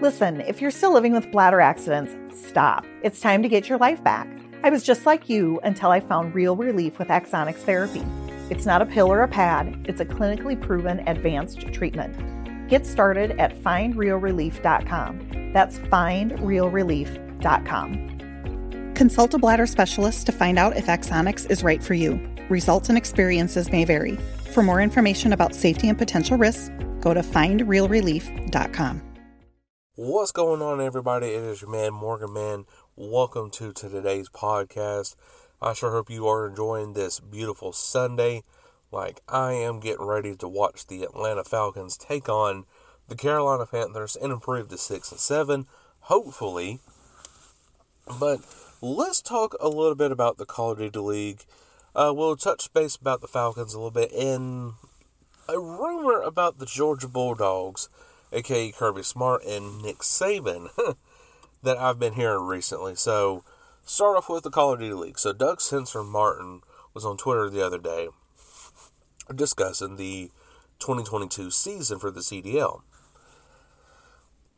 Listen, if you're still living with bladder accidents, stop. It's time to get your life back. I was just like you until I found real relief with Axonics therapy. It's not a pill or a pad, it's a clinically proven advanced treatment. Get started at findrealrelief.com. That's findrealrelief.com. Consult a bladder specialist to find out if Axonics is right for you. Results and experiences may vary. For more information about safety and potential risks, go to findrealrelief.com. What's going on, everybody? It is your man, Morgan Man. Welcome to, to today's podcast. I sure hope you are enjoying this beautiful Sunday like I am getting ready to watch the Atlanta Falcons take on the Carolina Panthers and improve to 6 and 7, hopefully. But let's talk a little bit about the Call of Duty League. Uh, we'll touch base about the Falcons a little bit and a rumor about the Georgia Bulldogs aka Kirby Smart, and Nick Saban that I've been hearing recently. So, start off with the Call of Duty League. So, Doug Censor Martin was on Twitter the other day discussing the 2022 season for the CDL.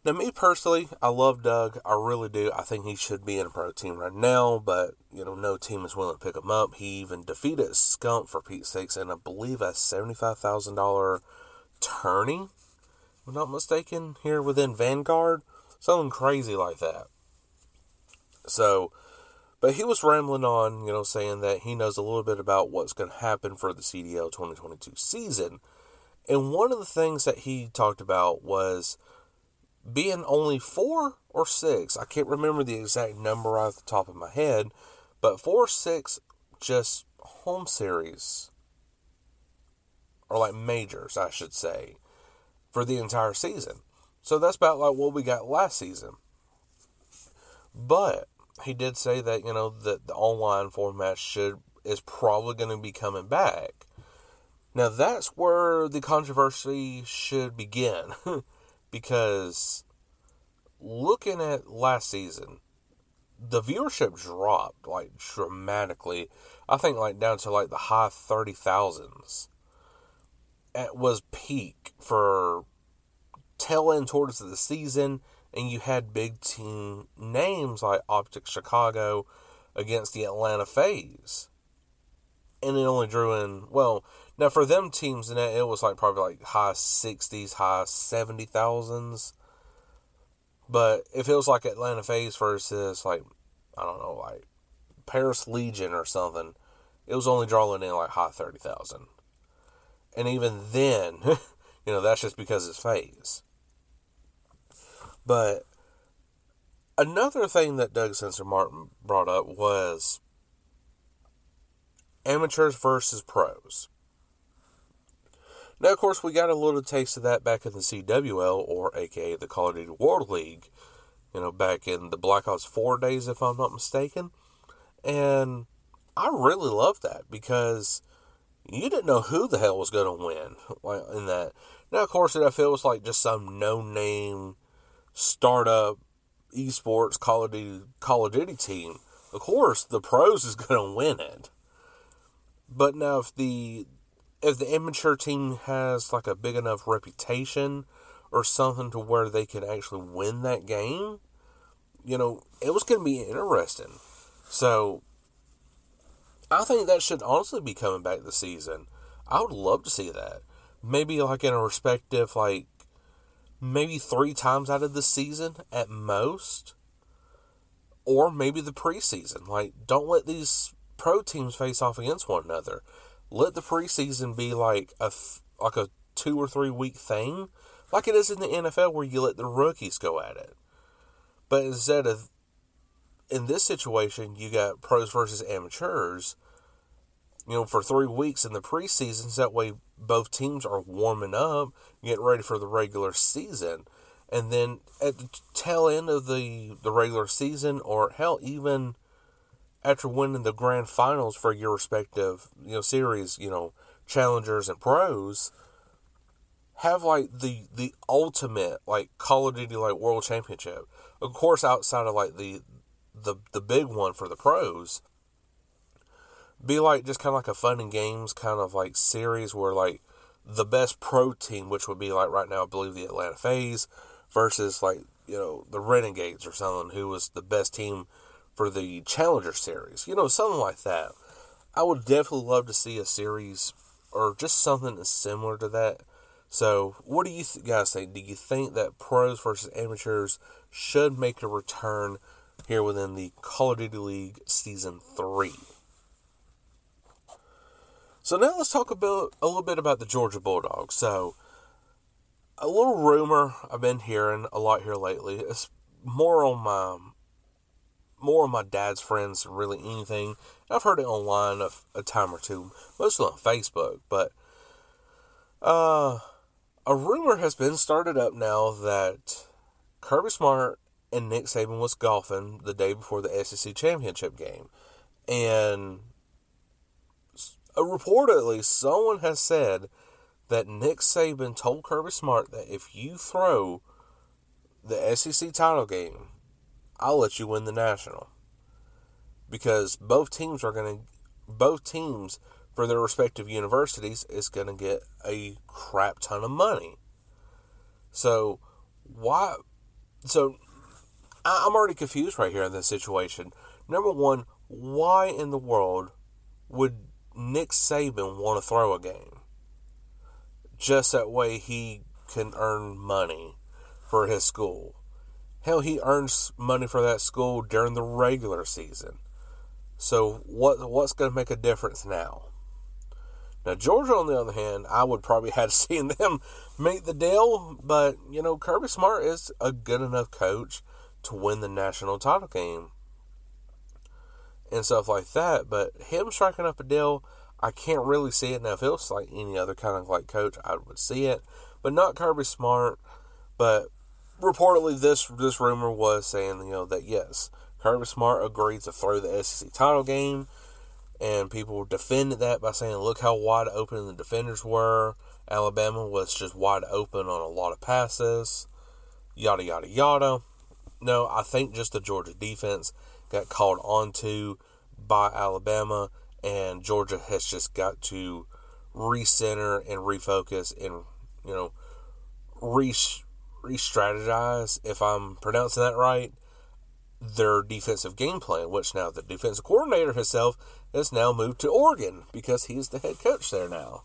Now, me personally, I love Doug. I really do. I think he should be in a pro team right now, but, you know, no team is willing to pick him up. He even defeated Skunk for Pete's sakes and I believe a $75,000 tourney I'm not mistaken, here within Vanguard. Something crazy like that. So, but he was rambling on, you know, saying that he knows a little bit about what's going to happen for the CDL 2022 season. And one of the things that he talked about was being only four or six. I can't remember the exact number off the top of my head, but four or six just home series. Or like majors, I should say for the entire season. So that's about like what we got last season. But he did say that, you know, that the online format should is probably going to be coming back. Now that's where the controversy should begin because looking at last season, the viewership dropped like dramatically. I think like down to like the high 30,000s it was peak for tail end towards the season, and you had big team names like OpTic Chicago against the Atlanta FaZe. And it only drew in, well, now for them teams, it, it was like probably like high 60s, high 70,000s. But if it was like Atlanta FaZe versus like, I don't know, like Paris Legion or something, it was only drawing in like high 30,000. And even then, you know, that's just because it's FaZe. But another thing that Doug Censor Martin brought up was amateurs versus pros. Now, of course, we got a little taste of that back in the CWL, or aka the Call of Duty World League, you know, back in the Black Ops 4 days, if I'm not mistaken. And I really loved that because you didn't know who the hell was going to win in that. Now, of course, it feels like just some no name startup esports Call of Duty, Call of Duty team. Of course, the pros is going to win it. But now, if the if the amateur team has like a big enough reputation or something to where they can actually win that game, you know, it was going to be interesting. So I think that should honestly be coming back this season. I would love to see that. Maybe like in a respective, like maybe three times out of the season at most, or maybe the preseason. Like, don't let these pro teams face off against one another. Let the preseason be like a like a two or three week thing, like it is in the NFL, where you let the rookies go at it. But instead of in this situation, you got pros versus amateurs, you know, for three weeks in the preseason. So that way both teams are warming up, getting ready for the regular season. and then at the tail end of the the regular season, or hell, even after winning the grand finals for your respective you know series, you know challengers and pros, have like the the ultimate like Call of Duty like World Championship. Of course, outside of like the the the big one for the pros, be like just kind of like a fun and games kind of like series where like the best pro team, which would be like right now, I believe the Atlanta FaZe versus like you know the Renegades or something, who was the best team for the Challenger series, you know, something like that. I would definitely love to see a series or just something similar to that. So, what do you guys think? Do you think that pros versus amateurs should make a return here within the Call of Duty League Season 3? So now let's talk about a little bit about the Georgia Bulldogs. So a little rumor I've been hearing a lot here lately. It's more on my more of my dad's friends really anything. I've heard it online a, a time or two, mostly on Facebook. But uh, a rumor has been started up now that Kirby Smart and Nick Saban was golfing the day before the SEC championship game, and uh, reportedly, someone has said that Nick Saban told Kirby Smart that if you throw the SEC title game, I'll let you win the national. Because both teams are going to, both teams for their respective universities is going to get a crap ton of money. So, why? So, I'm already confused right here in this situation. Number one, why in the world would Nick Saban want to throw a game. Just that way he can earn money for his school. Hell, he earns money for that school during the regular season. So what what's going to make a difference now? Now Georgia, on the other hand, I would probably have seen them make the deal, but you know Kirby Smart is a good enough coach to win the national title game and stuff like that. But him striking up a deal, I can't really see it. Now, if it was like any other kind of like coach, I would see it, but not Kirby Smart. But reportedly, this this rumor was saying you know that yes, Kirby Smart agreed to throw the SEC title game, and people defended that by saying, look how wide open the defenders were. Alabama was just wide open on a lot of passes, yada yada yada. No, I think just the Georgia defense got called onto by Alabama, and Georgia has just got to recenter and refocus and you know re re-strategize. If I'm pronouncing that right their defensive game plan which now the defensive coordinator himself has now moved to Oregon because he's the head coach there now.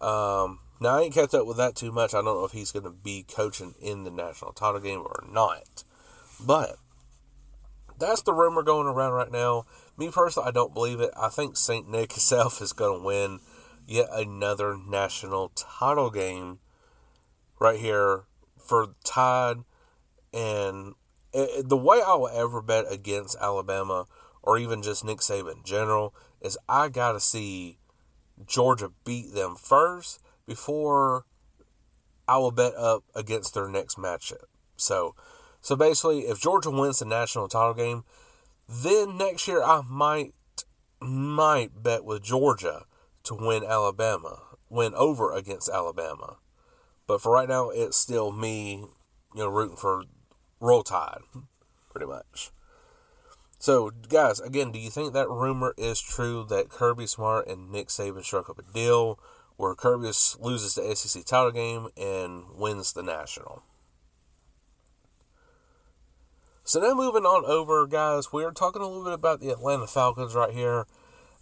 Um, now I ain't kept up with that too much I don't know if he's going to be coaching in the national title game or not but that's the rumor going around right now. Me personally, I don't believe it. I think St. Nick himself is going to win yet another national title game right here for Tide. And eh, eh, the way I will ever bet against Alabama or even just Nick Saban in general is I got to see Georgia beat them first before I will bet up against their next matchup. So so basically, if Georgia wins the national title game, then next year I might might bet with Georgia to win Alabama, win over against Alabama. But for right now, it's still me, you know, rooting for Roll Tide, pretty much. So, guys, again, do you think that rumor is true that Kirby Smart and Nick Saban struck up a deal where Kirby loses the SEC title game and wins the national? So now moving on over, guys, we are talking a little bit about the Atlanta Falcons right here.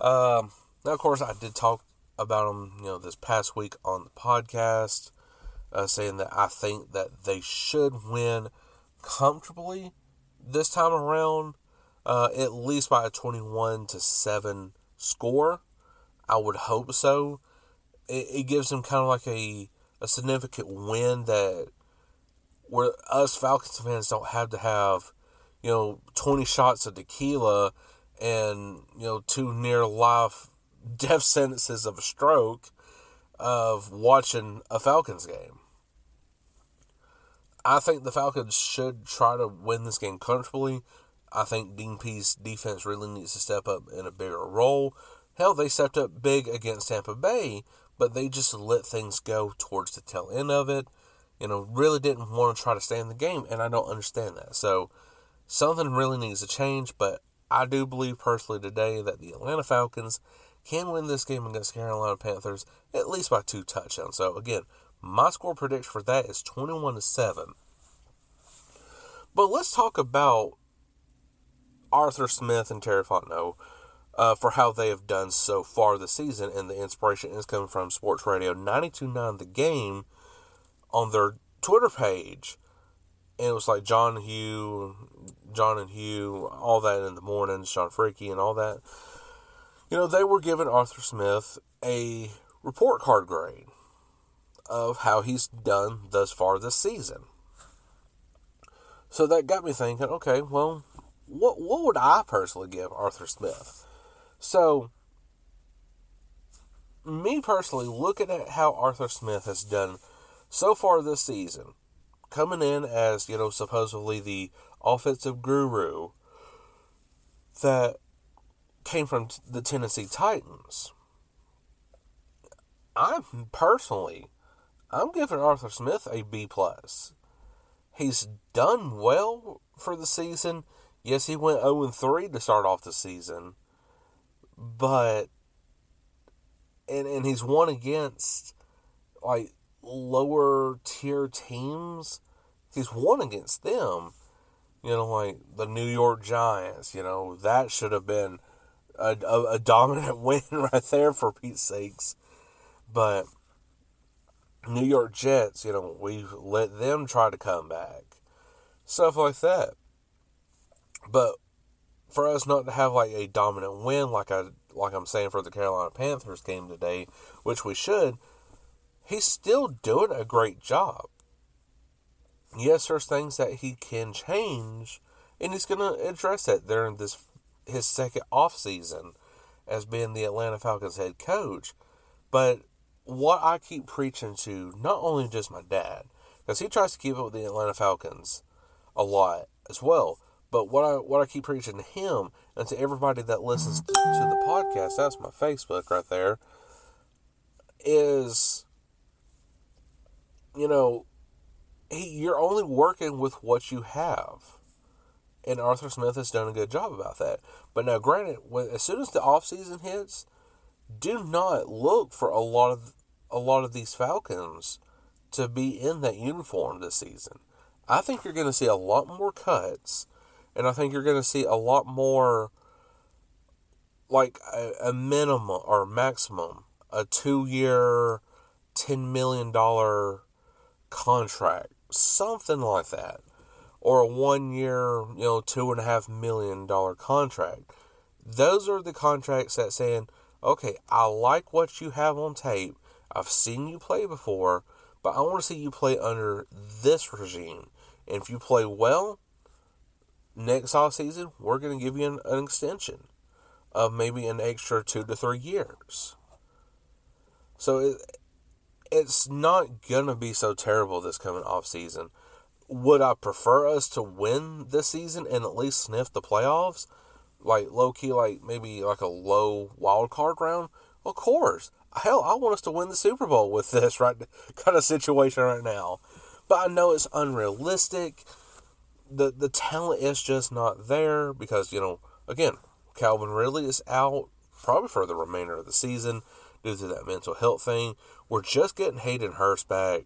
Um, now, of course, I did talk about them, you know, this past week on the podcast, uh, saying that I think that they should win comfortably this time around, uh, at least by a twenty-one to seven score. I would hope so. It, it gives them kind of like a a significant win that where us Falcons fans don't have to have you know, 20 shots of tequila and, you know, two near life death sentences of a stroke of watching a Falcons game. I think the Falcons should try to win this game comfortably. I think Dean Pees' defense really needs to step up in a bigger role. Hell, they stepped up big against Tampa Bay, but they just let things go towards the tail end of it. You know, really didn't want to try to stay in the game, and I don't understand that. So, something really needs to change, but I do believe personally today that the Atlanta Falcons can win this game against Carolina Panthers at least by two touchdowns. So, again, my score prediction for that is 21 to 7. But let's talk about Arthur Smith and Terry Fontenot uh, for how they have done so far this season. And the inspiration is coming from Sports Radio 929 The Game on their Twitter page. And it was like John Hugh, John and Hugh, all that in the mornings, John Freaky and all that. You know, they were giving Arthur Smith a report card grade of how he's done thus far this season. So that got me thinking, okay, well, what what would I personally give Arthur Smith? So, me personally, looking at how Arthur Smith has done so far this season, coming in as, you know, supposedly the offensive guru that came from the Tennessee Titans. I'm personally, I'm giving Arthur Smith a B plus. He's done well for the season. Yes, he went 0 3 to start off the season, but and and he's won against like lower tier teams. He's won against them. You know, like the New York Giants. You know that should have been a, a, a dominant win right there for Pete's sakes. But New York Jets, you know, we've let them try to come back. Stuff like that. But for us not to have like a dominant win like I like I'm saying for the Carolina Panthers game today, which we should, he's still doing a great job. Yes, there's things that he can change, and he's going to address that during this his second off season as being the Atlanta Falcons head coach. But what I keep preaching to not only just my dad, because he tries to keep up with the Atlanta Falcons a lot as well. But what I what I keep preaching to him and to everybody that listens to, the podcast, that's my Facebook right there, is you know, he, you're only working with what you have. And Arthur Smith has done a good job about that. But now, granted, when, as soon as the off season hits, do not look for a lot of a lot of these Falcons to be in that uniform this season. I think you're going to see a lot more cuts and I think you're going to see a lot more, like a, a minimum or maximum, a two year, $10 million contract, something like that. Or a one year, you know, two and a half million dollar contract. Those are the contracts that saying, okay, I like what you have on tape. I've seen you play before, but I want to see you play under this regime. And if you play well, next off season, we're going to give you an, an extension of maybe an extra two to three years. So it, it's not going to be so terrible this coming off season. Would I prefer us to win this season and at least sniff the playoffs? Like low key, like maybe like a low wild card round? Of course. Hell, I want us to win the Super Bowl with this right kind of situation right now. But I know it's unrealistic the the talent is just not there because you know again Calvin Ridley is out probably for the remainder of the season due to that mental health thing. We're just getting Hayden Hurst back.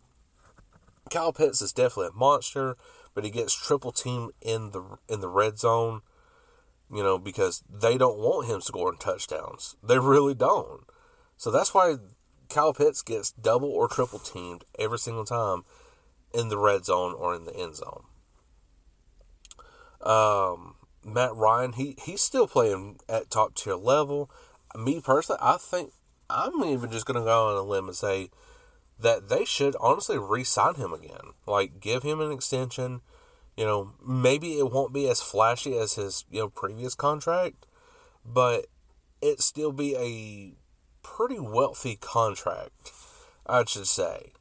Kyle Pitts is definitely a monster, but he gets triple team in the in the red zone. You know because they don't want him scoring touchdowns. They really don't. So that's why Kyle Pitts gets double or triple teamed every single time in the red zone or in the end zone. Um, Matt Ryan, he he's still playing at top tier level. Me personally, I think I'm even just gonna go on a limb and say that they should honestly re-sign him again. Like give him an extension. You know, maybe it won't be as flashy as his you know previous contract, but it still be a pretty wealthy contract, I should say.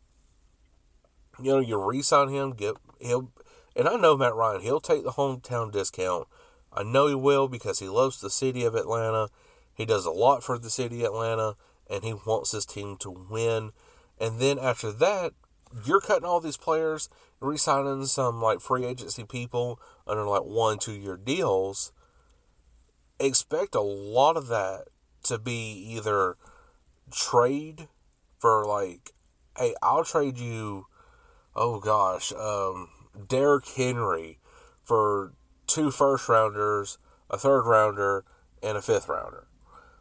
You know, you re-sign him, get he'll and I know Matt Ryan, he'll take the hometown discount. I know he will because he loves the city of Atlanta. He does a lot for the city of Atlanta and he wants his team to win. And then after that, you're cutting all these players, re-signing some like free agency people under like one, two year deals. Expect a lot of that to be either trade for like, hey, I'll trade you, oh gosh, um, Derrick Henry for two first rounders, a third rounder, and a fifth rounder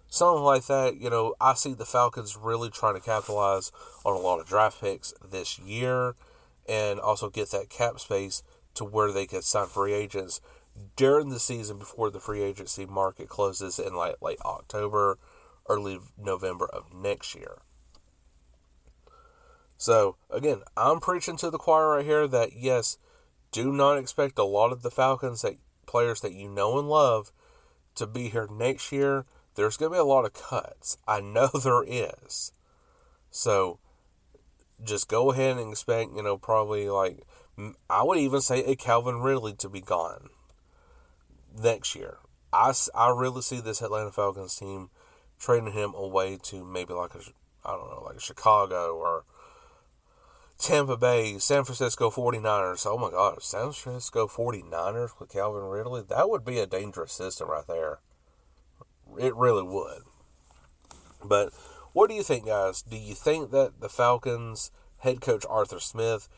something like that. You know, I see the Falcons really trying to capitalize on a lot of draft picks this year and also get that cap space to where they could sign free agents during the season before the free agency market closes in like late October, early November of next year. So, again, I'm preaching to the choir right here that yes, do not expect a lot of the Falcons that players that you know and love to be here next year there's going to be a lot of cuts. I know there is. So just go ahead and expect, you know, probably like, I would even say a Calvin Ridley to be gone next year. I, I really see this Atlanta Falcons team trading him away to maybe like a, I don't know, like Chicago or Tampa Bay, San Francisco 49ers. Oh my God, San Francisco 49ers with Calvin Ridley? That would be a dangerous system right there. It really would. But what do you think, guys? Do you think that the Falcons head coach Arthur Smith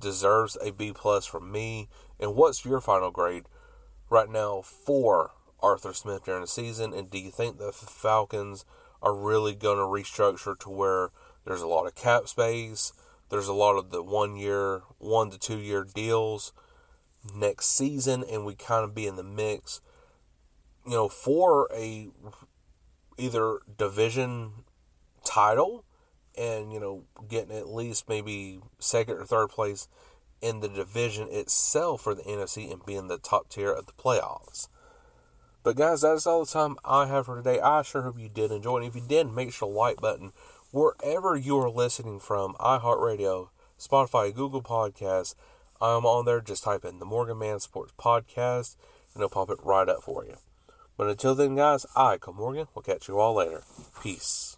deserves a B plus from me? And what's your final grade right now for Arthur Smith during the season? And do you think the Falcons are really going to restructure to where there's a lot of cap space? There's a lot of the one year, one to two year deals next season, and we kind of be in the mix you know, for a either division title and, you know, getting at least maybe second or third place in the division itself for the NFC and being the top tier of the playoffs. But guys, that is all the time I have for today. I sure hope you did enjoy. And if you did, make sure to like button wherever you are listening from, iHeartRadio, Spotify, Google Podcasts. I'm on there. Just type in the Morgan Man Sports Podcast and it'll pop it right up for you. But until then, guys, I, Cole Morgan, We'll catch you all later. Peace.